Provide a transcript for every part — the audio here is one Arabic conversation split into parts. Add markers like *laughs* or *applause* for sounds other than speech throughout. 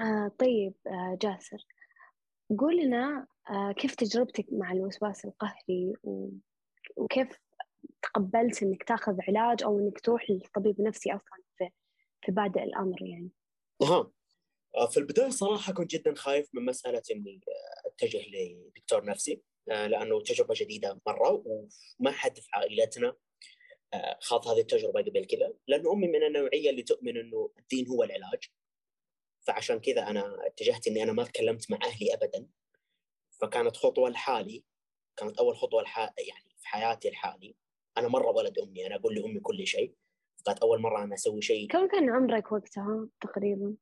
آه طيب آه جاسر قول لنا آه كيف تجربتك مع الوسواس القهري. وكيف تقبلت إنك تاخذ علاج أو إنك تروح للطبيب نفسي أصلا في في بادئ الأمر يعني أها في البداية صراحة كنت جدا خايف من مسألة إني أتجه لدكتور نفسي لأنه تجربة جديدة مرة وما حد في عائلتنا خاض هذه التجربة قبل كذا لأن أمي من النوعية اللي تؤمن إنه الدين هو العلاج فعشان كذا أنا اتجهت إني أنا ما تكلمت مع أهلي ابدا. فكانت خطوة لحالي كانت أول خطوة لحالي يعني في حياتي الحالي أنا مرة ولد أمي أنا أقول لأمي كل شيء. كانت أول مرة أنا أسوي شيء. كم كان عمرك وقتها تقريبا؟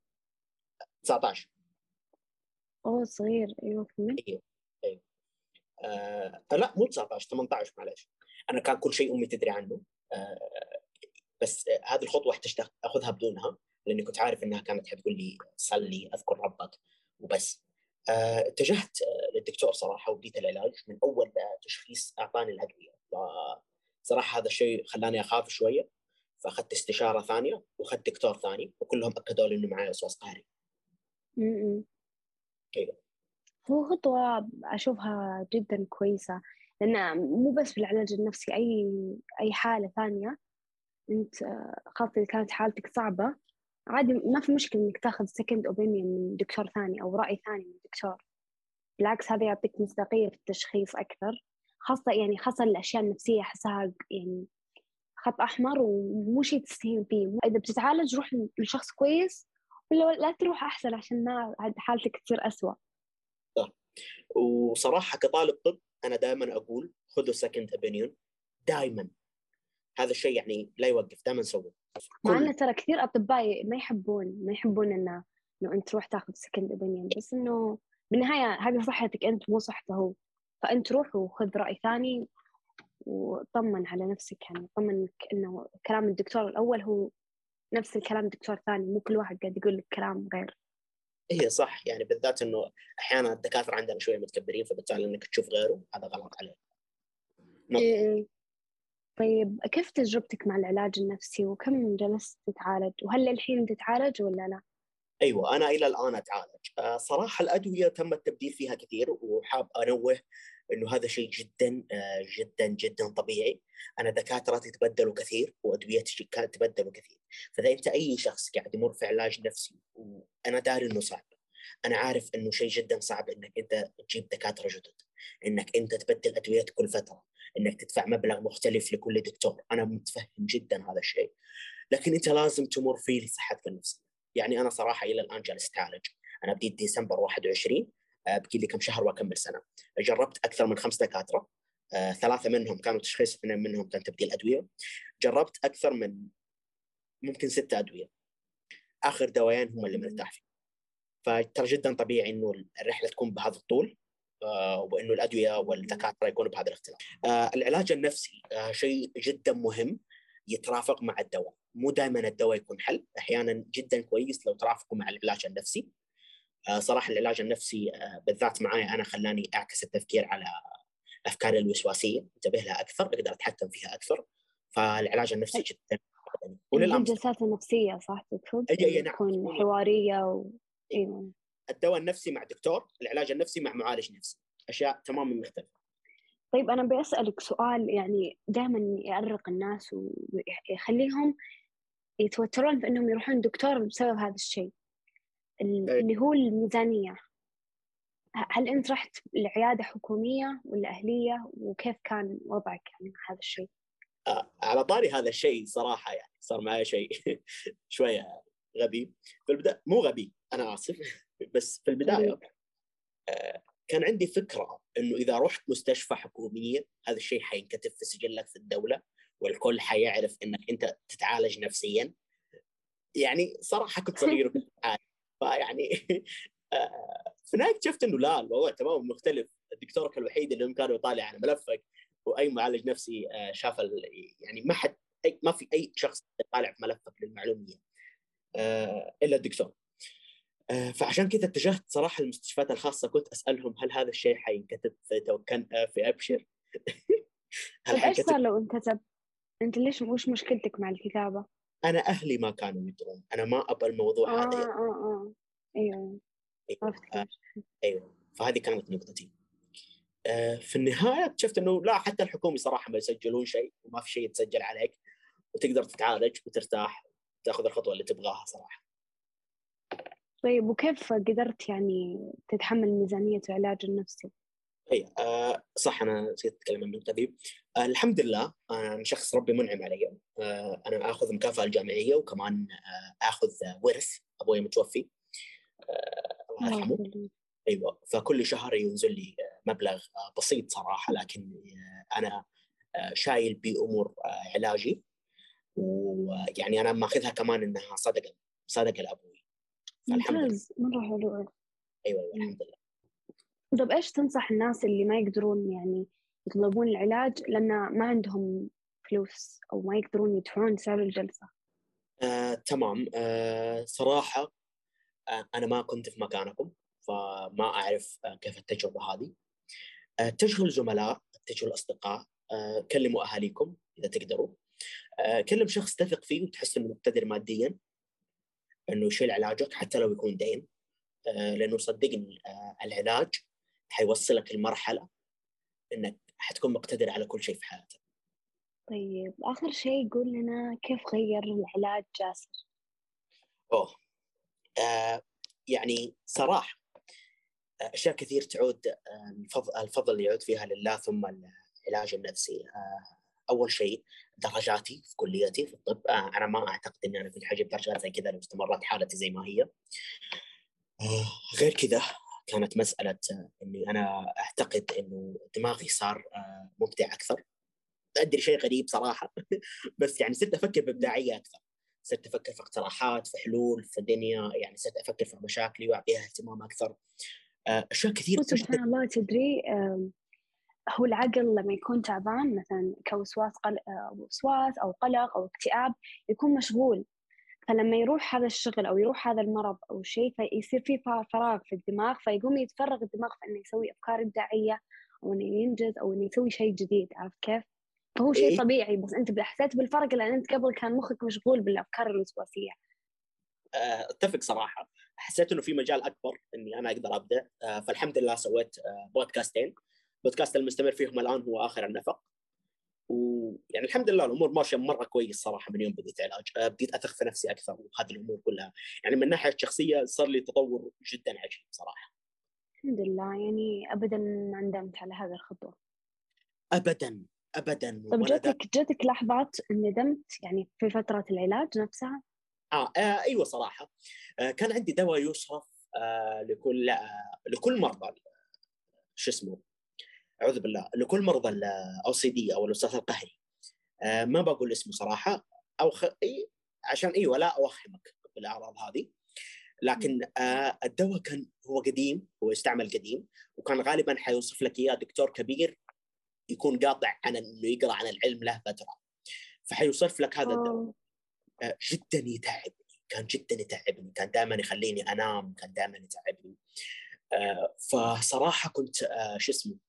19 أوه صغير. أيوه كمل. أيوه أيوه آه لا مو 19 18 معلش أنا كان كل شيء أمي تدري عنه. آه بس آه هذه الخطوة احتجت أخذها بدونها. لأني كنت عارف إنها كانت حتقول لي صلي أذكر ربك وبس. آه، اتجهت آه للدكتور صراحة وبديت العلاج. من أول تشخيص أعطاني الأدوية. صراحة هذا الشيء خلاني أخاف شوية فأخذت استشارة ثانية وأخذت دكتور ثاني وكلهم أكدوا لي إنه معي وسواس قهري. أيوه هو خطوة أشوفها جدا كويسة. لأن مو بس في العلاج النفسي أي أي حالة ثانية أنت خاصة إذا كانت حالتك صعبة عادي ما في مشكلة إنك تاخذ سكند أوبينيون من دكتور ثاني أو رأي ثاني من دكتور. بالعكس هذا يعطيك مصداقية في التشخيص أكثر. خاصة يعني خاصة الأشياء النفسية أحسها يعني خط أحمر ومو شيء تستهين فيه. إذا بتتعالج روح لشخص كويس ولا لا تروح أحسن عشان ما حالتك تصير أسوأ. صح وصراحة كطالب طب أنا دائما أقول خذوا second opinion دائما. هذا الشيء يعني لا يوقف دائما سووا مع إنه ترى كثير أطباء ما يحبون ما يحبون إنه إنه أنت تروح تاخذ second opinion بس إنه بالنهاية هذه صحتك أنت مو صحته هو. فأنت روح وخذ رأي ثاني وطمن على نفسك يعني. طمن إنه كلام الدكتور الأول هو نفس الكلام الدكتور الثاني مو كل واحد قاعد يقول لك كلام غير. هي صح يعني بالذات إنه أحيانا الدكاترة عندنا شوية متكبرين فبالتالي إنك تشوف غيره هذا غلط عليه إيه. طيب كيف تجربتك مع العلاج النفسي وكم جلست تتعالج؟ وهل للحين تتعالج ولا لا؟ أيوه أنا إلى الآن أتعالج. آه، صراحة الأدوية تم التبديل فيها كثير وحاب أنوه إنه هذا شيء جدا آه، جدا جدا طبيعي. أنا دكاتره تتبدلوا كثير وأدويتي كانت تتبدلوا كثير. فإذا أنت أي شخص قاعد يمر في علاج نفسي وأنا داري إنه صعب أنا عارف إنه شيء جدا صعب إنك أنت تجيب دكاترة جدد إنك أنت تبدل ادويتك كل فترة إنك تدفع مبلغ مختلف لكل دكتور. أنا متفهم جدا هذا الشيء. لكن أنت لازم تمر فيه لصحتك النفسية. يعني أنا صراحة إلى الآن جالس أتعالج. أنا بديت ديسمبر 21 آه، بقي لي كم شهر وأكمل سنة. جربت أكثر من خمس دكاترة آه، ثلاثة منهم كانوا تشخيص اثنين منهم كان تبديل أدوية. جربت أكثر من ممكن ستة أدوية. آخر دوايين هم اللي مرتاح فيه. فترى جدا طبيعي إنه الرحلة تكون بهذا الطول آه، وإنه الأدوية والدكاترة يكونوا بهذا الاختلاف. آه، العلاج النفسي آه، شيء جدا مهم يترافق مع الدواء، مو دائما الدواء يكون حل، أحيانا جدا كويس لو ترافقوا مع العلاج النفسي. صراحة العلاج النفسي بالذات معي أنا خلاني أعكس التفكير على افكاري الوسواسية، انتبه لها أكثر، أقدر أتحكم فيها أكثر. فالعلاج النفسي جدا وللامس الجلسات النفسية صح تقصد؟ اي أي نعم تكون حوارية و... أيوه الدواء النفسي مع دكتور العلاج النفسي مع معالج نفسي. أشياء تماما مختلفة. طيب أنا بسالك سؤال يعني دائما يأرق الناس ويخليهم يتوترون في انهم يروحون دكتور بسبب هذا الشيء. اللي هو الميزانية. هل أنت رحت لعيادة حكومية ولا أهلية؟ وكيف كان وضعك يعني مع هذا الشيء؟ آه على طاري هذا الشيء صراحة يعني صار معي شيء *laughs* شوية غبي. في البداية مو غبي أنا آسف. بس في البداية آه كان عندي فكرة إنه إذا رحت مستشفى حكومية هذا الشيء حينكتب في سجلك في الدولة والكل حيعرف إنك أنت تتعالج نفسيا. يعني صراحة كنت صغير فيعني آه في النهاية اكتشفت إنه لا الموضوع تماما مختلف. دكتورك الوحيد اللي كان يطالع على ملفك وأي معالج نفسي آه شاف يعني ما حد ما في أي شخص يطالع في ملفك للمعلومية. آه إلا الدكتور آه، فعشان كذا اتجهت صراحة المستشفيات الخاصة كنت أسألهم هل هذا الشيء حينكتب في توكن آه، في أبشر؟ *laughs* هل إيش صار لو انكتب؟ أنت ليش وش مشكلتك مع الكتابة؟ أنا أهلي ما كانوا يدرون أنا ما ابى الموضوع آه هذا آه آه. أيوه آه، كيف؟ أيوه فهذه كانت نقطتي آه، في النهاية اكتشفت إنه لا حتى الحكومي صراحة ما يسجلون شيء وما في شيء يتسجل عليك وتقدر تتعالج وترتاح تاخذ الخطوة اللي تبغاها صراحة. طيب وكيف قدرت يعني تتحمل ميزانية العلاج النفسي؟ اي آه صح أنا نسيت أتكلم عن النقطة دي آه الحمد لله أنا شخص ربي منعم علي. آه أنا آخذ المكافاه الجامعية وكمان آه آخذ ورث أبوي متوفي. آه الله يرحمه. أيوه فكل شهر ينزل لي آه، مبلغ آه، بسيط صراحة لكن آه، أنا آه، شايل بأمور آه، علاجي. ويعني أنا ماخذها كمان إنها صدقه صدقه لابوي فالحمد لله. ممتاز. مرة حلو أيوه أيوه الحمد لله. طب إيش تنصح الناس اللي ما يقدرون يعني يطلبون العلاج لأن ما عندهم فلوس أو ما يقدرون يدفعون سعر الجلسة؟ آه، تمام. آه، صراحة آه، أنا ما كنت في مكانكم فما أعرف آه، كيف التجربة هذه. آه، اتجهوا الزملاء اتجهوا الأصدقاء آه، كلموا أهاليكم إذا تقدروا. كلم شخص تثق فيه وتحس إنه مقتدر ماديا إنه يشيل علاجك حتى لو يكون دين آه، لأنه صدقني آه، العلاج حيوصلك لمرحلة إنك حتكون مقتدر على كل شيء في حياتك. طيب آخر شيء قول لنا كيف غير العلاج جاسر؟ أوه. آه يعني صراحة آه، أشياء كثير تعود آه، الفضل, الفضل يعود فيها لله ثم العلاج النفسي. آه أول شيء درجاتي في كليتي في الطب. آه أنا ما أعتقد أني أنا كنت حجيب درجات زي كذا لو استمرت حالتي زي ما هي. آه غير كذا كانت مسألة آه، أني أنا أعتقد أنه دماغي صار مبدع أكثر. أدري شيء غريب صراحة *laughs* بس يعني صرت أفكر بإبداعية أكثر. صرت أفكر في اقتراحات في حلول في دنيا يعني صرت أفكر في مشاكلي وأعطيها اهتمام أكثر. أشياء كثير سبحان الله تدري هو العقل لما يكون تعبان مثلا كوسواس قل... آه، وسواس أو قلق أو اكتئاب يكون مشغول. فلما يروح هذا الشغل أو يروح هذا المرض أو شيء فيصير في فراغ في الدماغ فيقوم يتفرغ الدماغ في إنه يسوي أفكار إبداعية أو إنه ينجز أو إنه يسوي شيء جديد عرفت كيف؟ فهو شيء إيه. طبيعي بس أنت حسيت بالفرق لأن أنت قبل كان مخك مشغول بالأفكار الوسواسية. آه، أتفق صراحة. حسيت إنه في مجال أكبر إني أنا أقدر أبدأ. آه، فالحمد لله سويت بودكاستين. بودكاست المستمر فيهم الآن هو آخر النفق. ويعني الحمد لله الأمور ماشية مرة كويس صراحة من يوم بديت علاج آه، بديت أثق في نفسي أكثر وهذه الأمور كلها. يعني من الناحيه الشخصية صار لي تطور جدا عجيب صراحة. الحمد لله. يعني ابدا ما ندمت على هذه الخطوة. ابدا ابدا. طب جاتك جاتك لحظات ندمت يعني في فترة العلاج نفسها؟ آه, آه أيوه صراحة. آه كان عندي دواء يصرف آه لكل آه لكل مرضى شو اسمه أعوذ بالله لكل مرضى الاو سي دي أو الوسواس القهري. آه ما بقول اسمه صراحة أو خ... عشان أيوه لا اوهمك بالأعراض هذه. لكن آه الدواء كان هو قديم هو يستعمل قديم وكان غالبا حيوصف لك إياه دكتور كبير يكون قاطع عن إنه يقرأ عن العلم له فترة. فحيوصف لك هذا الدواء. آه، جدا يتعبني كان جدا يتعبني كان دائما يخليني أنام كان دائما يتعبني. آه، فصراحة كنت آه، شو اسمه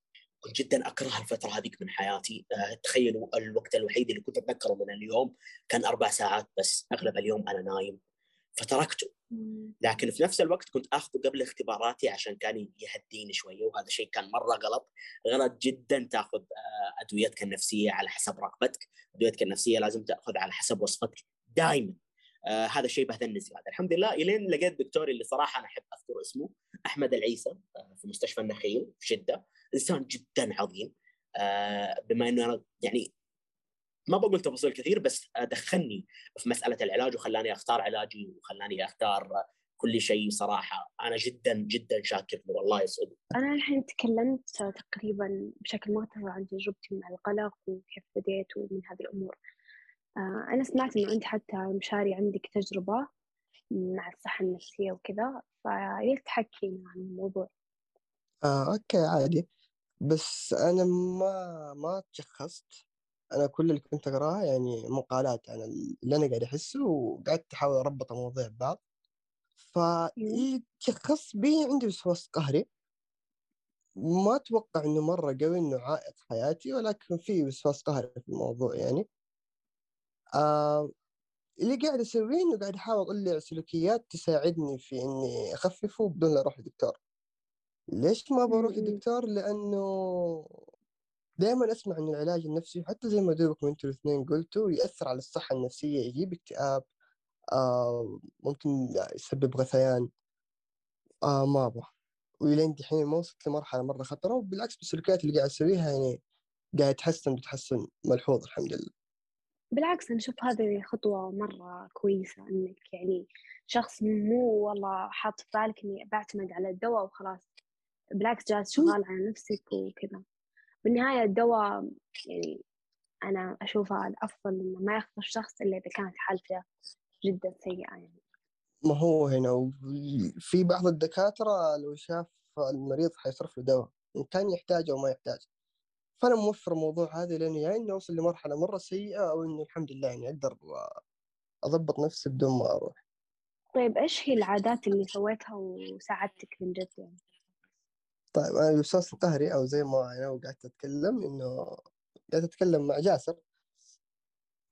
كنت جدا اكره الفترة هذيك من حياتي. آه، تخيلوا الوقت الوحيد اللي كنت أتذكره من اليوم كان أربع ساعات بس أغلب اليوم أنا نايم. فتركته. لكن في نفس الوقت كنت آخذه قبل اختباراتي عشان كان يهديني شوية وهذا شيء كان مرة غلط. غلط جدا تأخذ آه، أدويتك النفسية على حسب رغبتك. أدويتك النفسية لازم تأخذ على حسب وصفتك دائما آه هذا الشيء بهدلني زياده الحمد لله إلين لقيت دكتوري اللي صراحة أنا أحب أذكر اسمه أحمد العيسى آه في مستشفى النخيل في جده إنسان جدا عظيم. آه بما إنه أنا يعني ما بقول تفاصيل كثير بس دخلني في مسألة العلاج وخلاني أختار علاجي وخلاني أختار كل شيء صراحة. أنا جدا جدا شاكر له والله يسعده أنا الحين تكلمت تقريبا بشكل مختصر عن تجربتي مع القلق وكيف بديت ومن هذه الأمور. آه، أنا سمعت إنه أنت حتى مشاري عندك تجربة مع الصحة النفسية وكذا فليت تحكينا عن الموضوع. آه أوكي عادي. بس أنا ما ما تشخصت. أنا كل اللي كنت أقراه يعني مقالات عن اللي أنا قاعد أحسه وقعدت أحاول أربط المواضيع ببعض. فاللي تشخص بي عندي وسواس قهري. ما أتوقع إنه مرة قوي إنه عائق حياتي ولكن في وسواس قهري في الموضوع يعني. آه اللي قاعد أسويه إنه قاعد أحاول اطلع سلوكيات تساعدني في إني أخففه بدون لا أروح لدكتور ليش ما بروح م- م. لدكتور لأنه دائما أسمع ان العلاج النفسي حتى زي ما دوبكم أنتوا الاثنين قلتوا يأثر على الصحة النفسية يجيب اكتئاب آه ممكن يسبب غثيان. آه ما أبغى. ولين دحين ما وصلت لمرحلة مرة خطرة وبالعكس بالسلوكيات اللي قاعد أسويها يعني قاعد يتحسن بتحسن ملحوظ الحمد لله. بالعكس أنا أشوف هذه خطوة مرة كويسة إنك يعني شخص مو والله حاط في بالك إني بعتمد على الدواء وخلاص. بالعكس جالس شغال على نفسك وكذا. بالنهاية الدواء يعني أنا أشوفها الأفضل إنه ما ياخذ الشخص إلا إذا كانت حالته جدا سيئة يعني. ما هو هنا وفي بعض الدكاترة لو شاف المريض حيصرف له دواء إن كان يحتاج أو ما يحتاج. فأنا موفر الموضوع هذا لأنه يا إني أوصل لمرحلة مرة سيئة أو إنه الحمد لله يعني أقدر أضبط نفسي بدون ما أروح. طيب إيش هي العادات اللي سويتها وساعدتك من جد يعني؟ طيب أنا الوسواس القهري أو زي ما أنا وقعدت أتكلم إنه قاعد أتكلم مع جاسر.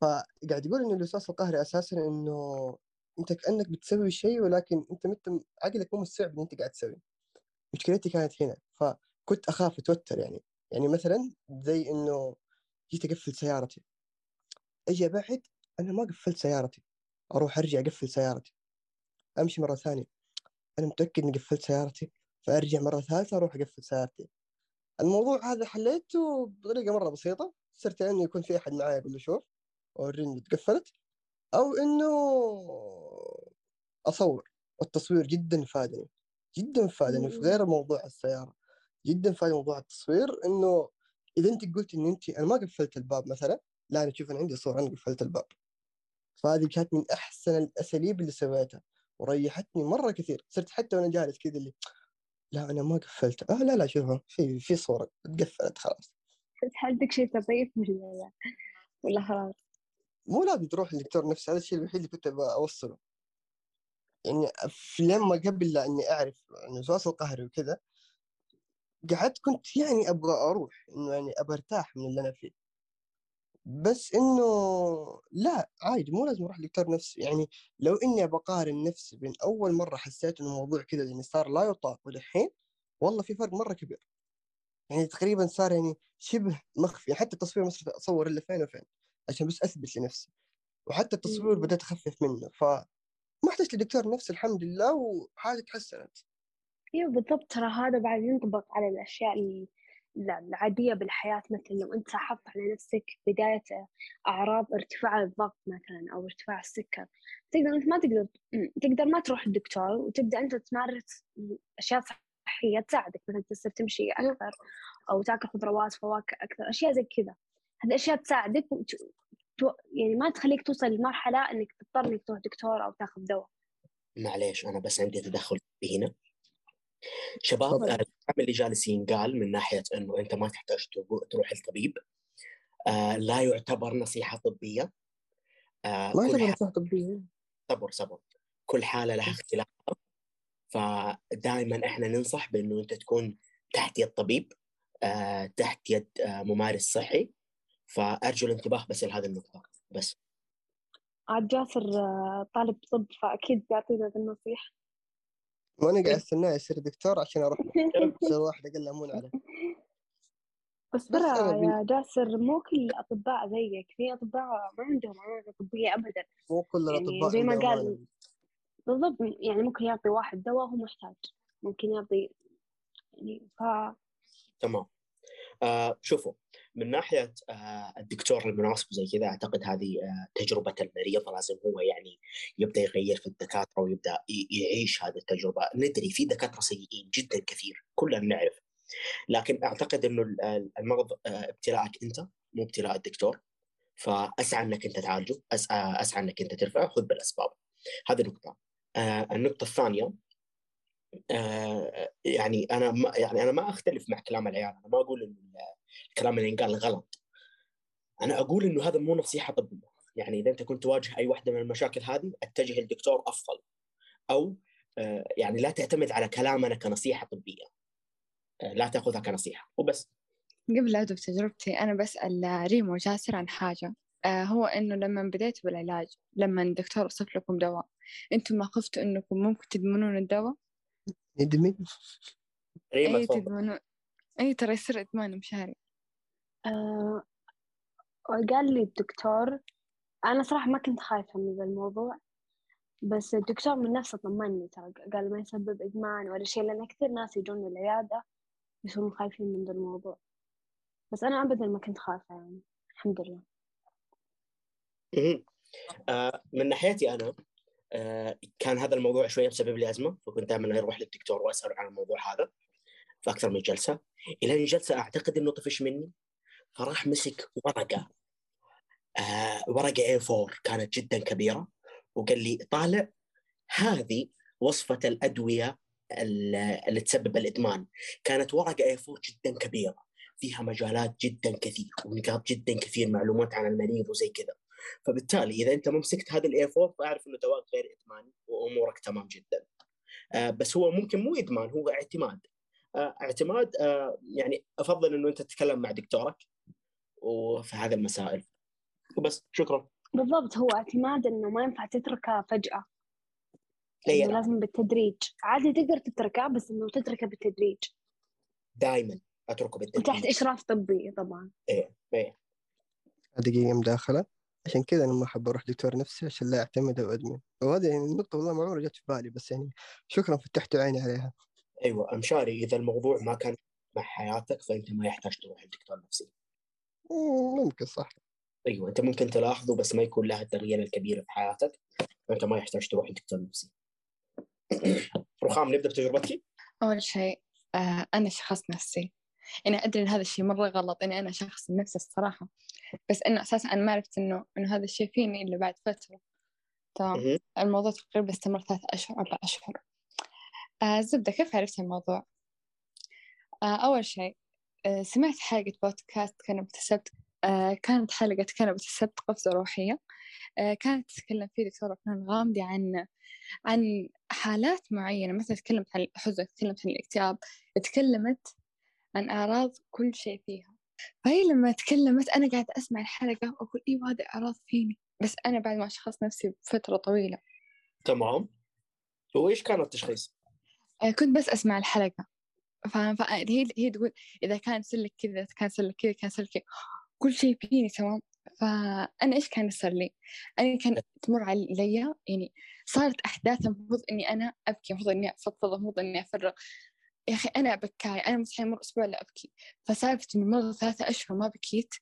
فقاعد يقول إنه الوسواس القهري أساسا إنه أنت كأنك بتسوي شيء ولكن أنت مت عقلك مو مستوعب إن أنت قاعد تسوي. مشكلتي كانت هنا. فكنت أخاف أتوتر يعني. يعني مثلا زي إنه جيت أقفل سيارتي. أجي أبعد أنا ما قفلت سيارتي. أروح أرجع أقفل سيارتي. أمشي مرة ثانية. أنا متأكد إني قفلت سيارتي. فأرجع مرة ثالثة أروح أقفل سيارتي. الموضوع هذا حليته بطريقة مرة بسيطة صرت إنه يكون في أحد معايا أقول له شوف أوريني تقفلت أو إنه أصور. والتصوير جدا فادني جدا فادني في غير موضوع السيارة جدا فادني موضوع التصوير إنه إذا أنت قلت إن أنت أنا ما قفلت الباب مثلا لا أنا شوف أنا عندي صورة أنا قفلت الباب. فهذه كانت من أحسن الأساليب اللي سويتها وريحتني مرة كثير. صرت حتى وأنا جالس كذا اللي لا أنا ما قفلت. آه لا لا شوفها في في صورة تقفلت خلاص. عندك شيء تضيف ولا ولا خلاص. مو لازم تروح للدكتور نفسه هذا الشيء الوحيد اللي كنت أوصله. يعني في لما قبل لا إني أعرف إنه الوسواس القهري وكذا قعدت كنت يعني أبغى أروح إنه يعني أبغى أرتاح من اللي أنا فيه. بس إنه لا عادي مو لازم أروح لدكتور نفسي. يعني لو إني بقارن نفسي بين أول مرة حسيت إنه الموضوع كذا يعني صار لا يطاق وللحين والله في فرق مرة كبير. يعني تقريبا صار يعني شبه مخفي. يعني حتى التصوير ما صرت أصور إلا فين وفين عشان بس أثبت لنفسي. وحتى التصوير بدأت أخفف منه. ف ما احتجت لدكتور نفسي الحمد لله وحاجة تحسنت. أيوه بالضبط. ترى هذا بعد ينطبق على الأشياء ال- العادية بالحياة مثلا لو أنت لاحظت على نفسك بداية أعراض ارتفاع الضغط مثلا أو ارتفاع السكر تقدر أنت ما تقدر تقدر ما تروح الدكتور وتبدأ أنت تمارس أشياء صحية تساعدك مثلا تصير تمشي أكثر أو تاكل خضروات فواكه أكثر أشياء زي كذا. هذه الأشياء تساعدك وت... يعني ما تخليك توصل لمرحلة إنك تضطر إنك تروح دكتور أو تاخذ دواء. معليش أنا بس عندي تدخل هنا. شباب. آه، الكلام اللي جالس ينقال من ناحية إنه أنت ما تحتاج تروح الطبيب آه لا يعتبر نصيحة طبية آه ما كل يعتبر حالة نصيحة طبية. صبر صبر. كل حالة لها اختلافها فدائما إحنا ننصح بإنه أنت تكون تحت يد طبيب آه تحت يد آه ممارس صحي. فأرجو الانتباه بس لهذه النقطة. بس. عاد جاسر آه، طالب طب فأكيد بيعطينا ذي النصيحة. وأنا قاعد أستناه يصير دكتور عشان أروح له. يصير واحد أقل أمون عليه. بس بال- يا جاسر مو كل الأطباء زيك. في أطباء ما عندهم أمانة طبية أبدا. مو كل يعني الأطباء زي ما قال. بالضبط يعني ممكن يعطي واحد دواء هو محتاج. ممكن يعطي يعني ف تمام. آه شوفوا من ناحية آه الدكتور المناسب زي كذا أعتقد هذه آه تجربة المريض لازم هو يعني يبدأ يغير في الدكاترة ويبدأ يعيش هذه التجربة. ندري في دكاترة سيئين جدا كثير كلنا نعرف. لكن أعتقد إنه ال- المرض آه ابتلاءك أنت مو ابتلاء الدكتور. فأسعى إنك أنت تعالجه أسعى أسعى إنك أنت ترفعه خذ بالأسباب. هذه نقطة. النقطة الثانية يعني أنا ما يعني أنا ما أختلف مع كلام العيال. أنا ما أقول إنه الكلام اللي ينقال غلط. أنا أقول إنه هذا مو نصيحة طبيه يعني إذا أنت كنت تواجه أي واحدة من المشاكل هذه أتجه للدكتور أفضل. أو آه يعني لا تعتمد على كلامنا كنصيحة طبية. آه لا تأخذها كنصيحة. وبس. قبل لا أبدأ بتجربتي أنا بسأل ريمو جاسر عن حاجة. آه هو إنه لما بديتوا بالعلاج لما الدكتور وصف لكم دواء أنتم ما خفتوا إنكم ممكن تدمنون الدواء؟ أي تفضل. تدمنون. أي ترى يصير إدمان مشاري. آه قال لي الدكتور أنا صراحة ما كنت خايفة من ذا الموضوع بس الدكتور من نفسه طمني ترى قال ما يسبب إدمان ولا شيء لأن كثير ناس يجون العيادة يصيرون خايفين من ذا الموضوع. بس أنا أبدا ما كنت خايفة يعني الحمد لله. آه، من ناحيتي أنا آه، كان هذا الموضوع شوية مسبب لي أزمة فكنت دائما أروح للدكتور واسال عن الموضوع هذا في أكثر من جلسة. إلى أن جلسة أعتقد إنه طفش مني. فراح مسك ورقة. آه، ورقة A4 كانت جدا كبيرة. وقال لي طالع هذه وصفة الأدوية ال- اللي تسبب الإدمان. كانت ورقة A4 جدا كبيرة. فيها مجالات جدا كثير ونقاط جدا كثير معلومات عن المريض وزي كذا. فبالتالي إذا أنت ما مسكت هذا الاي 4 فأعرف إنه دواء غير ادماني وأمورك تمام جدا. آه بس هو ممكن مو إدمان هو اعتماد. آه اعتماد آه يعني أفضل إنه أنت تتكلم مع دكتورك. وفي هذه المسائل. وبس شكرا. بالضبط هو اعتماد إنه ما ينفع تتركه فجأة. إنه لا. لازم بالتدريج. عادي تقدر تتركه بس إنه تتركه بالتدريج. دائما أتركه وتحت بالتدريج إشراف طبي طبعا. إيه إيه دقيقة مداخلة عشان كذا أنا ما أحب أروح دكتور نفسي عشان لا أعتمد أو أدمن. وهذه يعني النقطة والله ما عمرها جت في بالي بس يعني شكرا فتحتوا عيني عليها. أيوه امشاري إذا الموضوع ما كان مع حياتك فأنت ما يحتاج تروح لدكتور نفسي. ممكن صح. أيوه أنت ممكن تلاحظه بس ما يكون له التغيير الكبير في حياتك فأنت ما يحتاج تروح لدكتور نفسي. *clears throat* رخام نبدأ بتجربتك أول شيء آه أنا شخص نفسي. يعني أدري إن هذا الشيء مرة غلط إني أنا شخص نفسي الصراحة. بس إنه أساسا أنا ما عرفت إنه إنه هذا الشيء فيني إلا بعد فترة. تمام. الموضوع تقريبا استمر ثلاث أشهر أربع أشهر. آه زبدة كيف عرفت الموضوع؟ آه أول شيء سمعت حلقة بودكاست كان اكتسبت آه كانت حلقة كان اكتسبت قفزة روحية آه كانت تتكلم فيه دكتورة فنان غامدي عن عن حالات معينة. مثلا تكلمت عن الحزن تكلمت عن الاكتئاب تكلمت عن أعراض كل شيء فيها. فهي لما تكلمت أنا قاعدة أسمع الحلقة وأقول إيوه هذه أعراض فيني؟ بس أنا بعد ما شخصت نفسي بفترة طويلة. تمام. وإيش كان التشخيص؟ آه، كنت بس أسمع الحلقة. فاهم فهي هي تقول إذا كان يصير لك كذا كان يصير لك كذا كان يصير لك كذا. كل شيء فيني تمام؟ فأنا إيش كان يصير لي؟ أنا كان تمر علي يعني صارت أحداث المفروض إني أنا أبكي المفروض إني أفضفض المفروض إني أفرغ. يا أخي أنا بكاي أنا مستحيل يمر أسبوع لا أبكي. فسالفة إنه مر ثلاثة أشهر ما بكيت.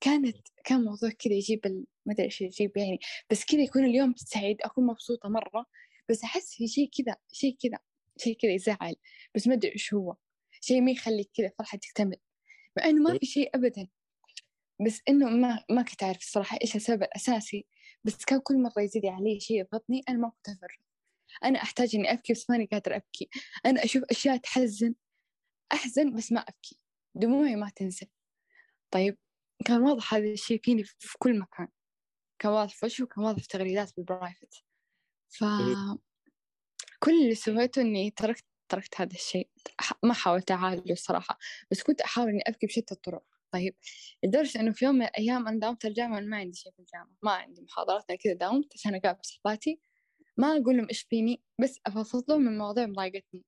كانت كان موضوع كذا يجيب ما أدري إيش يجيب يعني. بس كذا يكون اليوم سعيد أكون مبسوطة مرة. بس أحس في شيء كذا شيء كذا. شيء كذا يزعل بس ما أدري إيش هو. شيء ما يخليك كذا فرحة تكتمل مع إنه ما في شيء أبدا. بس إنه ما ما كنت أعرف الصراحة إيش السبب الأساسي بس كان كل مرة يزيد علي شيء يضغطني أنا ما كنت أفرغ أنا أحتاج إني أبكي بس ماني قادرة أبكي. أنا أشوف أشياء تحزن أحزن بس ما أبكي. دموعي ما تنزل طيب كان واضح هذا الشيء فيني في كل مكان كان واضح في وجهي وكان واضح في تغريدات بالبرايفت ف كل اللي سويته إني تركت تركت هذا الشيء. ما حاولت أعالجه الصراحة. بس كنت أحاول إني أبكي بشتى الطرق. طيب لدرجة إنه في يوم من الأيام أنا داومت الجامعة ما عندي شيء في الجامعة. ما عندي محاضرات أنا كذا داومت عشان أقابل صحباتي. ما أقول لهم إيش فيني بس أفضفض لهم من مواضيع مضايقتني.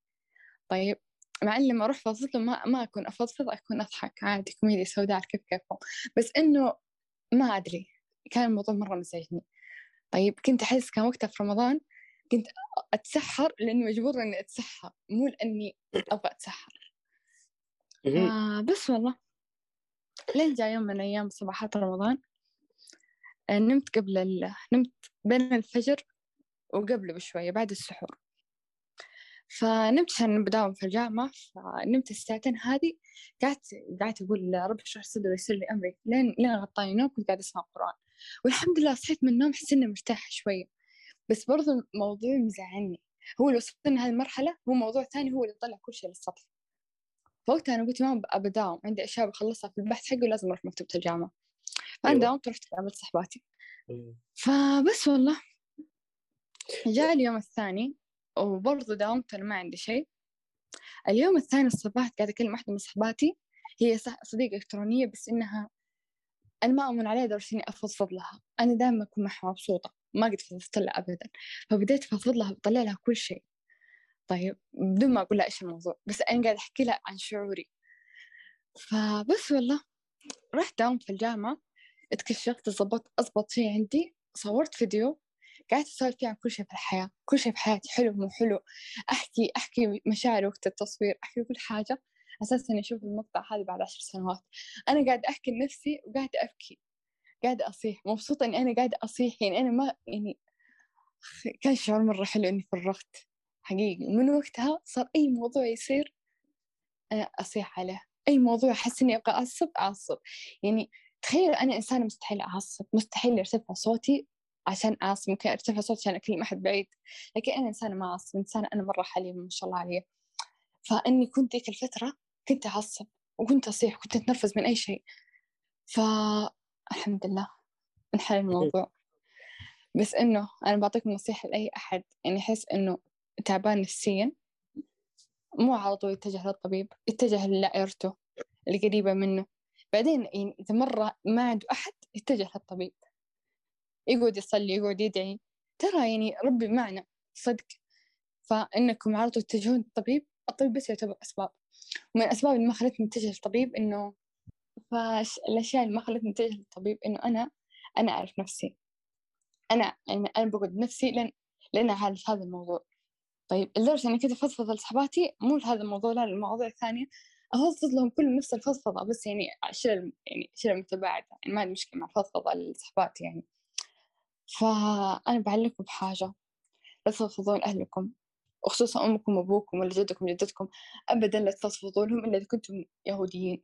طيب مع إن لما أروح فضفض لهم ما, ما أكون أفضفض أكون أضحك عادي كوميديا سوداء على كيف. كيفهم بس إنه ما أدري كان الموضوع مرة مزعجني. طيب كنت أحس كان وقتها في رمضان كنت أتسحر لأني مجبورة إني أتسحر مو لأني أبغى أتسحر. آه بس والله. لين جاء يوم من أيام صباحات رمضان آه نمت قبل ال... نمت بين الفجر وقبله بشوية بعد السحور. فنمت عشان بداوم في الجامعة فنمت الساعتين هذه قعدت قعدت أقول رب اشرح صدري ويسر لي أمري. لين لين غطاني نوم كنت قاعدة أسمع قرآن. والحمد لله صحيت من النوم حسيت إني مرتاحة شوية. بس برضو الموضوع مزعلني. هو اللي وصلنا هذه المرحلة هو موضوع ثاني هو اللي طلع كل شيء للسطح. فوقتها أنا قلت ما أبى أداوم عندي أشياء بخلصها في البحث حقي ولازم أروح مكتبة الجامعة. فأنا أيوة. داومت ورحت قابلت صحباتي مم. فبس والله. جاء اليوم الثاني وبرضه داومت أنا ما عندي شيء. اليوم الثاني الصباح قاعدة أكلم واحدة من صحباتي هي صديقة إلكترونية بس إنها أنا ما أؤمن عليها لدرجة إني أفضفض لها. أنا دائما أكون معها مبسوطة ما قد فضفضت لها أبدا. فبديت أفضفض لها بطلع لها كل شيء. طيب بدون ما أقول لها إيش الموضوع بس أنا قاعدة أحكي لها عن شعوري. فبس والله رحت داوم في الجامعة اتكشفت ظبطت أضبط شيء عندي صورت فيديو قعدت أسولف فيه عن كل شيء في الحياة. كل شيء في حياتي حلو مو حلو. أحكي أحكي مشاعري وقت التصوير أحكي كل حاجة. أساس إني أشوف المقطع هذا بعد عشر سنوات. أنا قاعدة أحكي لنفسي وقاعدة أبكي. قاعدة أصيح مبسوطة إني أنا قاعدة أصيح يعني أنا ما يعني كان شعور مرة حلو إني فرغت. حقيقي من وقتها صار أي موضوع يصير أنا أصيح عليه. أي موضوع أحس إني أبغى أعصب أعصب. يعني تخيل أنا إنسانة مستحيل أعصب مستحيل أرتفع صوتي عشان أعصب ممكن أرتفع صوتي عشان أكلم أحد بعيد. لكن أنا إنسانة ما أعصب إنسانة أنا مرة حليمة ما شاء الله علي فإني كنت ذيك الفترة كنت أعصب وكنت أصيح وكنت أتنرفز من أي شيء. فالحمد لله انحل الموضوع. بس إنه أنا بعطيكم نصيحة لأي أحد يعني يحس إنه تعبان نفسيا مو على طول يتجه للطبيب يتجه لدائرته القريبة منه. بعدين يعني إذا مرة ما عنده أحد يتجه للطبيب. يقعد يصلي يقعد يدعي. ترى يعني ربي معنا صدق. فإنكم على طول تتجهون للطبيب الطبيب بس يعتبر أسباب. ومن الأسباب اللي ما خلتني أتجه للطبيب إنه فالأشياء اللي ما خلتني أتجه للطبيب إنه أنا أنا أعرف نفسي. أنا يعني أنا بقعد نفسي لين لين أعالج هذا الموضوع. طيب لدرجة إني كنت أفضفض لصحباتي مو لهذا الموضوع لا المواضيع الثانية أفضفض لهم كل نفس الفضفضة بس يعني شيل يعني شيل متباعدة يعني ما عندي مشكلة مع الفضفضة لصحباتي يعني. فأنا بعلمكم بحاجة. لا تفضفضون أهلكم وخصوصا أمكم وأبوكم ولا جدكم جدتكم أبدا لا تفضفضوا لهم إلا إذا كنتم يهوديين.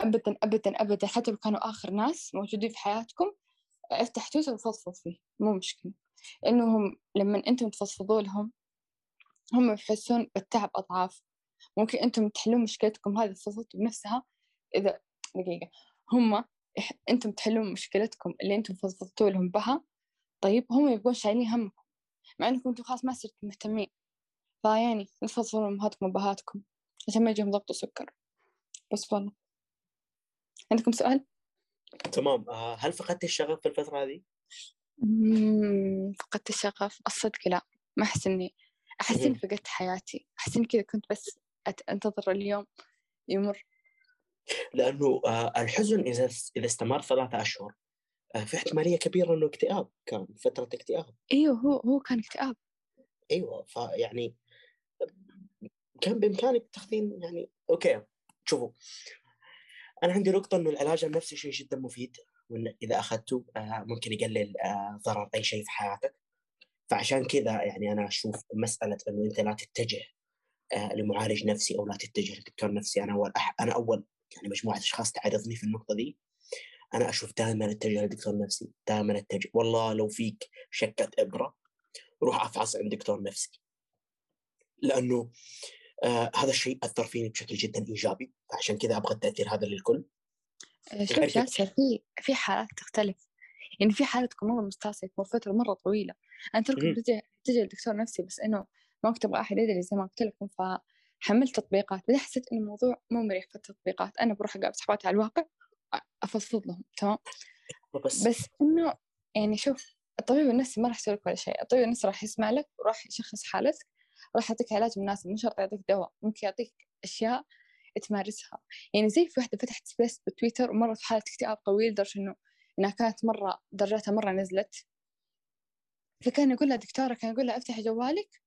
أبدا أبدا أبدا حتى لو كانوا آخر ناس موجودين في حياتكم افتح تويتر فيه مو مشكلة. لأنهم لما أنتم تفضفضوا لهم هم يحسون بالتعب أضعاف. ممكن أنتم تحلون مشكلتكم هذه فضلتوا بنفسها إذا دقيقة. هم أنتم تحلون مشكلتكم اللي أنتم فضفضتوا لهم بها طيب هم يبقون شايلين همكم. مع أنكم أنتم خلاص ما صرتوا مهتمين. فيعني نفضفضوا أمهاتكم وأبهاتكم عشان ما يجيهم ضغط وسكر. بس والله. عندكم سؤال؟ تمام. آه، هل فقدت الشغف في الفترة هذه؟ فقدت الشغف. الصدق لا ما أحس إني أحس إني فقدت حياتي. أحس إني كذا كنت بس أنتظر اليوم يمر. لأنه آه، الحزن إذا إذا استمر ثلاثة أشهر آه، في احتمالية كبيرة إنه اكتئاب كان فترة اكتئاب. أيوه هو هو كان اكتئاب. أيوه فيعني كان بإمكانك تاخذين يعني أوكي شوفوا. أنا عندي نقطة إنه العلاج النفسي شيء جدا مفيد وإن إذا أخذته آه، ممكن يقلل ضرر أي شيء في حياتك. فعشان كذا يعني أنا أشوف مسألة إنه أنت لا تتجه آه، لمعالج نفسي أو لا تتجه لدكتور نفسي. أنا أول أح أنا أول يعني مجموعة أشخاص تعرضني في النقطة دي. أنا أشوف دائما أتجه لدكتور نفسي دائما أتجه. والله لو فيك شكة إبرة روح افحص عند دكتور نفسي. لأنه آه هذا الشيء أثر فيني بشكل جدا إيجابي فعشان كذا أبغى التأثير هذا للكل. آه، شوف جاسر في في حالات تختلف. يعني في حالة تكون مرة مستعصية تمر فترة مرة طويلة. أنا تركب تجي تجي لدكتور نفسي بس إنه ما كنت أبغى أحد يدري زي ما قلت لكم فحملت تطبيقات. بعدين حسيت إن الموضوع مو مريح في التطبيقات أنا بروح أقابل صحباتي على الواقع أفضفض لهم تمام؟ بس, بس إنه يعني شوف الطبيب النفسي ما راح يسوي لك ولا شيء. الطبيب النفسي راح يسمع لك وراح يشخص حالتك راح يعطيك علاج مناسب مو شرط يعطيك دواء ممكن يعطيك أشياء تمارسها. يعني زي في واحدة فتحت سبيس بتويتر ومرت حالة اكتئاب طويل لدرجة إنه إنها كانت مرة درجاتها مرة نزلت. فكان يقول لها دكتورة كان يقول لها أفتحي جوالك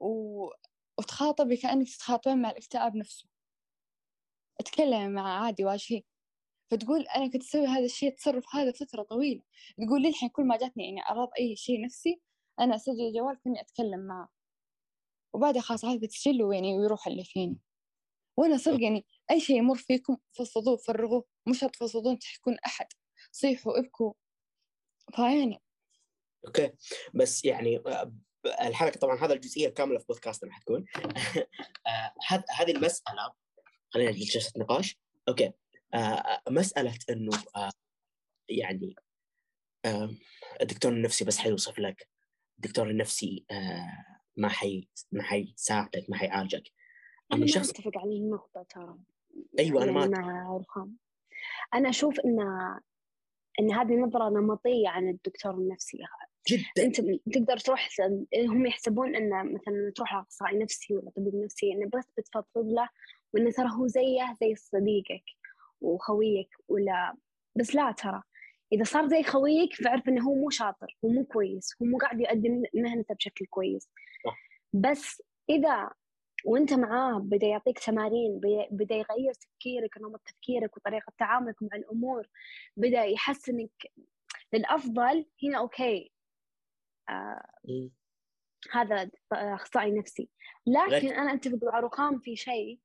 و... وتخاطبي كأنك تتخاطبين مع الاكتئاب نفسه. اتكلمي معه عادي واجهيه فتقول أنا كنت أسوي هذا الشيء التصرف هذا فترة طويلة. تقول لي الحين كل ما جاتني يعني أعراض أي شيء نفسي أنا أسجل الجوال كأني أتكلم معه. وبعدها خلاص هذا بتسجل يعني ويروح اللي فيني وأنا صدق يعني أي شيء يمر فيكم فضفضوه فرغوه مش تفضفضون تحكون أحد. صيحوا ابكوا. فيعني. okay. بس يعني آه، الحلقة طبعا هذا الجزئية الكامله في بودكاستنا حتكون *laughs* آه، هذه المسألة خلينا نجي جلسه نقاش. okay. آه، مسألة إنه يعني الدكتور النفسي بس حيوصف لك. الدكتور النفسي ما حي ما حيساعدك ما حيعالجك أنا شخص أتفق على النقطة ترى. أيوه أنا ما مع رخام. أنا أشوف إن إن هذه نظرة نمطية عن الدكتور النفسي. جدا. أنت تقدر تروح هم يحسبون إن مثلا تروح لاخصائي نفسي ولا طبيب نفسي إنه بس بتفضفض له وإنه ترى هو زيه زي صديقك وخويك ولا بس لا ترى. إذا صار زي خويك فأعرف إنه هو مو شاطر هو مو كويس هو مو قاعد يقدم مهنته بشكل كويس. بس إذا وأنت معاه بدا يعطيك تمارين بدا يغير تفكيرك نمط تفكيرك وطريقة تعاملك مع الأمور بدا يحسنك للأفضل هنا أوكي آه. هذا أخصائي نفسي لكن أنا اتفق مع رخام في شيء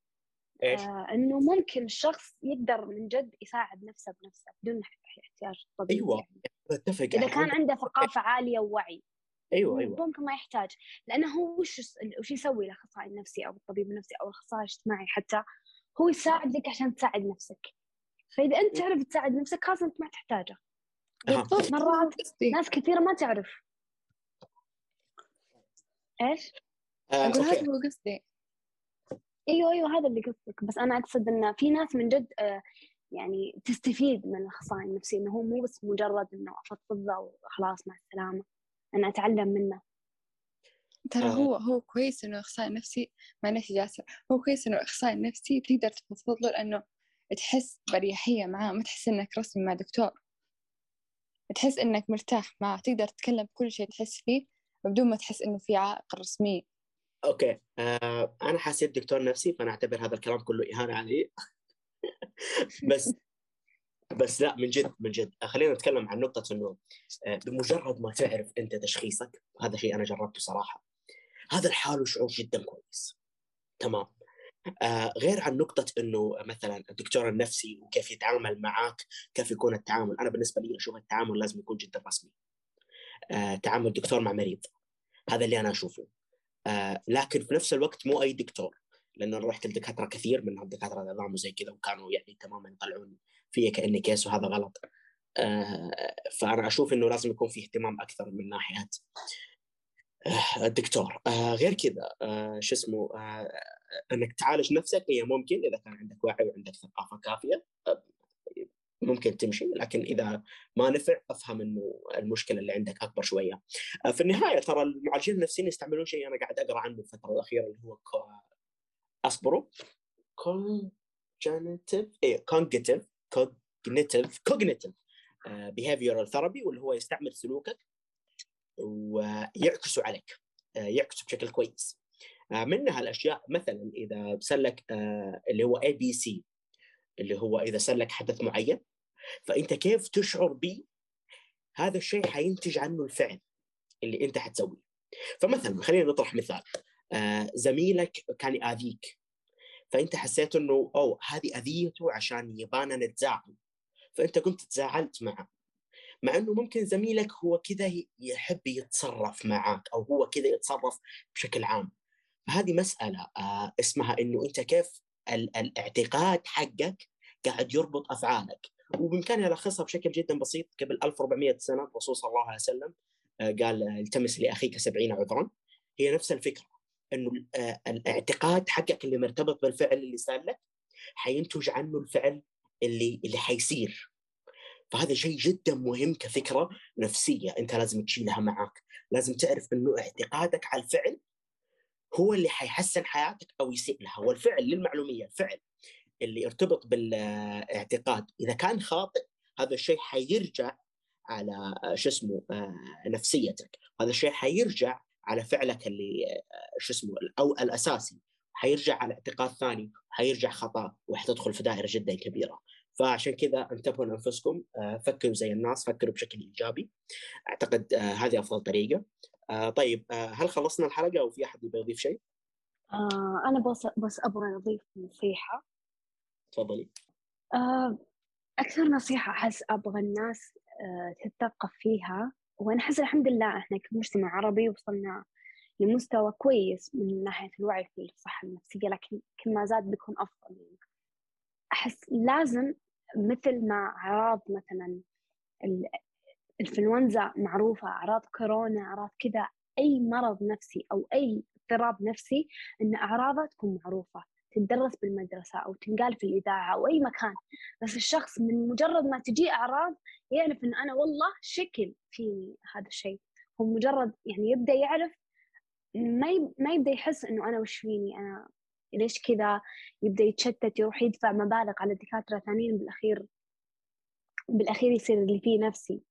إيش؟ آه إنه ممكن الشخص يقدر من جد يساعد نفسه بنفسه بدون احتياج طبيب أيوه. يعني. أتفق. إذا كان عنده ثقافة عالية ووعي أيوه أيوه. ممكن ما يحتاج. لأنه هو وش وش يسوي الاخصائي النفسي أو الطبيب النفسي أو الأخصائي الاجتماعي حتى؟ هو يساعدك عشان تساعد نفسك. فإذا أنت تعرف تساعد نفسك خلاص أنت ما تحتاجه. مرات ناس كثيرة ما تعرف. إيش؟ آه، أقول أوكي. هذا هو قصدي. أيوه أيوه هذا اللي قصدك بس أنا أقصد إن في ناس من جد آه، يعني تستفيد من الأخصائي النفسي إنه هو مو بس مجرد إنه أفضفض له وخلاص مع السلامة. أنا أتعلم منه. ترى آه. هو هو كويس إنه أخصائي نفسي معلش جاسر هو كويس إنه أخصائي نفسي تقدر تفضفض له لأنه تحس بريحية معاه ما تحس إنك رسمي مع دكتور. تحس إنك مرتاح معاه تقدر تتكلم بكل شيء تحس فيه بدون ما تحس إنه في عائق رسمي. أوكي. آه أنا حسيت دكتور نفسي فأنا أعتبر هذا الكلام كله إهانة علي. *laughs* بس بس لا من جد من جد. خلينا نتكلم عن نقطة انه آه، بمجرد ما تعرف أنت تشخيصك هذا شيء أنا جربته صراحة. هذا الحال شعور جدا كويس. تمام. آه غير عن نقطة إنه مثلا الدكتور النفسي وكيف يتعامل معك، كيف يكون التعامل، أنا بالنسبة لي أشوف التعامل لازم يكون جدا رسمي. آه تعامل دكتور مع مريض. هذا اللي أنا أشوفه. آه لكن في نفس الوقت مو أي دكتور لأن أنا رحت لدكاترة كثير من الدكاتره العظام وزي كذا وكانوا يعني تماما يطلعون في كأني كيس وهذا غلط. آه فأنا أشوف إنه لازم يكون في اهتمام أكثر من ناحية آه الدكتور. آه غير كذا آه شو اسمه آه إنك تعالج نفسك هي ممكن إذا كان عندك وعي وعندك ثقافة كافية. ممكن تمشي لكن إذا ما نفع أفهم إنه المشكلة اللي عندك أكبر شوية. آه، في النهاية ترى المعالجين النفسيين يستعملون شيء أنا قاعد أقرأ عنه الفترة الأخيرة اللي هو كو... أصبروا إيه cognitive cognitive cognitive آه، behavioral therapy واللي هو يستعمل سلوكك ويعكسه عليك آه، يعكسه بشكل كويس آه، منها الاشياء مثلا إذا سلك آه، اللي هو ABC اللي هو إذا سلك حدث معين فأنت كيف تشعر به هذا الشيء حينتج عنه الفعل اللي أنت حتسويه. فمثلا خلينا نطرح مثال. آه زميلك كان يأذيك. فأنت حسيت إنه أو هذه أذيته عشان يبانا نتزاعل. فأنت قمت تزاعلت معه. مع إنه ممكن زميلك هو كذا يحب يتصرف معك أو هو كذا يتصرف بشكل عام. فهذه مسألة آه اسمها إنه أنت كيف ال- الإعتقاد حقك قاعد يربط أفعالك. وبامكاني الخصها بشكل جدا بسيط قبل 1400 سنة الرسول صلى الله عليه وسلم آه، قال آه، التمس لأخيك سبعين عذرا. هي نفس الفكرة إنه آه، الاعتقاد حقك اللي مرتبط بالفعل اللي صار لك حينتج عنه الفعل اللي اللي حيصير. فهذا شيء جدا مهم كفكرة نفسية أنت لازم تشيلها معك لازم تعرف إنه اعتقادك على الفعل هو اللي حيحسن حياتك أو يسيء لها. والفعل للمعلومية الفعل اللي يرتبط بالاعتقاد. إذا كان خاطئ هذا الشيء حيرجع على شو اسمه آه، نفسيتك. هذا الشيء حيرجع على فعلك اللي آه، شو اسمه أو الأساسي. حيرجع على اعتقاد ثاني حيرجع خطأ وحتدخل في دائرة جدا كبيرة. فعشان كذا انتبهوا لأنفسكم آه، فكروا زي الناس فكروا بشكل إيجابي. أعتقد هذه أفضل طريقة. طيب هل خلصنا الحلقة أو في أحد يبغى يضيف شيء؟ آه أنا بس بس أبغى أضيف نصيحة. تفضلي. آه أكثر نصيحة أحس أبغى الناس آه تتثقف فيها وأنا أحس الحمد لله إحنا كمجتمع عربي وصلنا لمستوى كويس من ناحية الوعي في الصحة النفسية لكن كل ما زاد بيكون أفضل. يعني أحس لازم مثل ما أعراض مثلا ال- الإنفلونزا معروفة أعراض كورونا أعراض كذا أي مرض نفسي أو أي اضطراب نفسي إن أعراضه تكون معروفة. تدرس بالمدرسة أو تنقال في الإذاعة أو أي مكان. بس الشخص من مجرد ما تجي أعراض يعرف إن أنا والله شكل في هذا الشيء. هو مجرد يعني يبدأ يعرف ما ما يبدأ يحس إنه أنا وش فيني أنا ليش كذا؟ يبدأ يتشتت يروح يدفع مبالغ على دكاترة ثانيين بالأخير بالأخير يصير اللي فيه نفسي.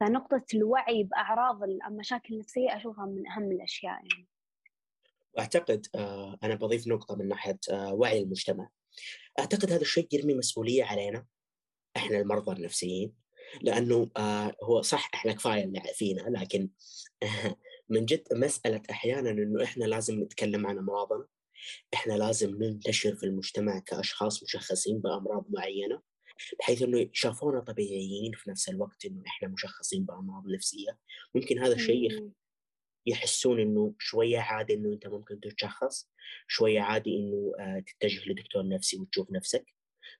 فنقطة الوعي بأعراض المشاكل النفسية أشوفها من أهم الأشياء يعني. واعتقد آه، أنا بضيف نقطة من ناحية آه، وعي المجتمع. أعتقد هذا الشيء يرمي مسؤولية علينا إحنا المرضى النفسيين لأنه آه، هو صح إحنا كفاية اللي فينا لكن *laughs* من جد مسألة أحيانا إنه إحنا لازم نتكلم عن أمراضنا. إحنا لازم ننتشر في المجتمع كأشخاص مشخصين بأمراض معينة بحيث إنه شافونا طبيعيين في نفس الوقت إنه إحنا مشخصين بأمراض نفسية. ممكن هذا الشيء يحسون إنه شوية عادي إنه أنت ممكن تتشخص شوية عادي إنه آه، تتجه لدكتور نفسي وتشوف نفسك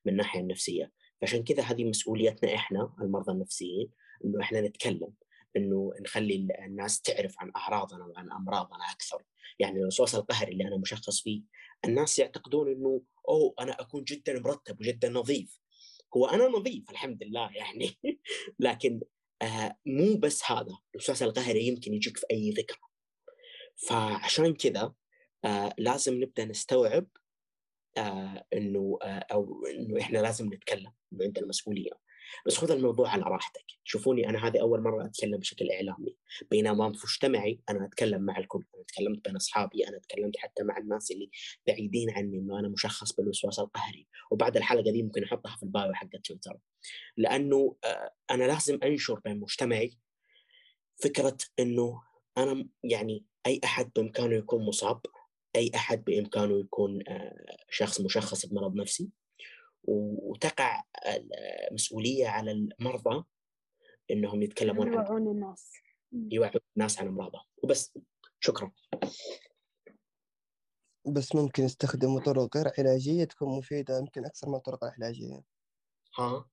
من الناحيه النفسية. فعشان كذا هذه مسؤوليتنا إحنا المرضى النفسيين إنه إحنا نتكلم إنه نخلي الناس تعرف عن أعراضنا وعن أمراضنا أكثر. يعني الوسواس القهري اللي أنا مشخص فيه الناس يعتقدون إنه أوه أنا أكون جدا مرتب وجدا نظيف. هو أنا نظيف الحمد لله يعني. *laughs* لكن آه مو بس هذا الوسواس القهري يمكن يجيك في أي فكره فعشان كذا آه لازم نبدأ نستوعب آه إنه آه أو إنه إحنا لازم نتكلم انه عندنا مسؤوليه بس خذ الموضوع على راحتك. شوفوني أنا هذه أول مرة أتكلم بشكل إعلامي. بينما في مجتمعي أنا أتكلم مع الكل. أنا تكلمت بين أصحابي أنا تكلمت حتى مع الناس اللي بعيدين عني إنه أنا مشخص بالوسواس القهري. وبعد الحلقة دي ممكن أحطها في البايو حق تويتر. لأنه آه، أنا لازم أنشر بين مجتمعي فكرة إنه أنا يعني أي أحد بإمكانه يكون مصاب أي أحد بإمكانه يكون آه، شخص مشخص بمرض نفسي وتقع المسؤولية على المرضى إنهم يتكلمون عن يوعون الناس. يوعون الناس عن امراضهم وبس. شكرا. بس ممكن يستخدموا طرق غير علاجية تكون مفيدة يمكن أكثر من الطرق العلاجية ها؟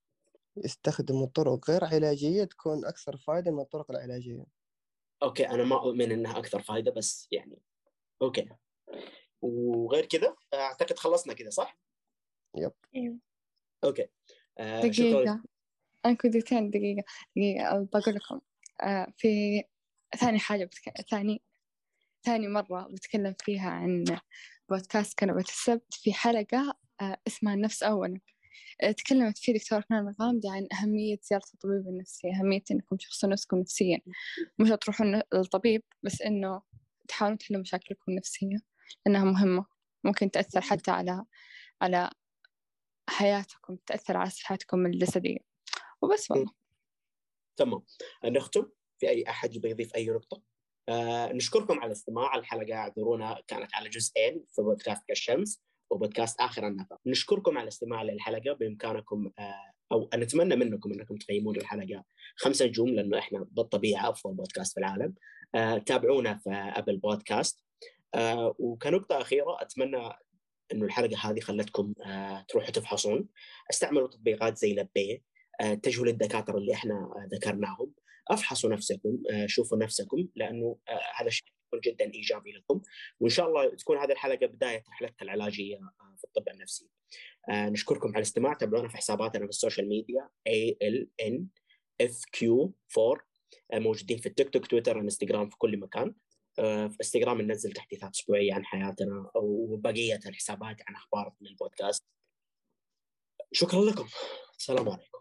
يستخدموا طرق غير علاجية تكون أكثر فائدة من الطرق العلاجية. okay أنا ما أؤمن إنها أكثر فائدة بس يعني okay. وغير كذا أعتقد خلصنا كذا صح؟ يب أيوه أوكي آه دقيقة. أنا كنت دقيقة دقيقة بقول لكم آه في ثاني حاجة بتك... ثاني ثاني مرة بتكلم فيها عن بودكاست كنبة السبت في حلقة آه اسمها النفس أولا آه تكلمت فيه دكتورة كنان الغامدي عن أهمية زيارة الطبيب النفسي أهمية إنكم تشخصوا نفسكم نفسيا. مش تروحون للطبيب بس إنه تحاولون تحلوا مشاكلكم النفسية لأنها مهمة ممكن تأثر حتى على على حياتكم تأثر على صحتكم الجسدية. وبس والله. تمام. نختم في أي أحد يبغى يضيف أي نقطة؟ آه نشكركم على الاستماع. الحلقة اعذرونا كانت على جزئين في بودكاست كالشمس وبودكاست آخر النفق نشكركم على الاستماع للحلقة. بإمكانكم آه أو نتمنى منكم أنكم تقيمون الحلقة خمسة نجوم لأنه إحنا بالطبيعة أفضل بودكاست في العالم. آه تابعونا في أبل بودكاست آه وكنقطة أخيرة أتمنى إنه الحلقة هذه خلتكم آه، تروحوا تفحصون. استعملوا تطبيقات زي لبيه آه، اتجهوا للدكاترة اللي إحنا ذكرناهم. افحصوا نفسكم آه، شوفوا نفسكم لأنه هذا الشيء يكون جدا إيجابي لكم. وإن شاء الله تكون هذه الحلقة بداية رحلتنا العلاجية في الطب النفسي. نشكركم على الاستماع. تابعونا في حساباتنا في ال social media ALN FQ4 موجودين في التيك توك تويتر انستغرام في كل مكان. آه، في انستغرام ننزل تحديثات أسبوعية عن حياتنا وبقية الحسابات عن أخبار من البودكاست شكرا لكم. السلام عليكم.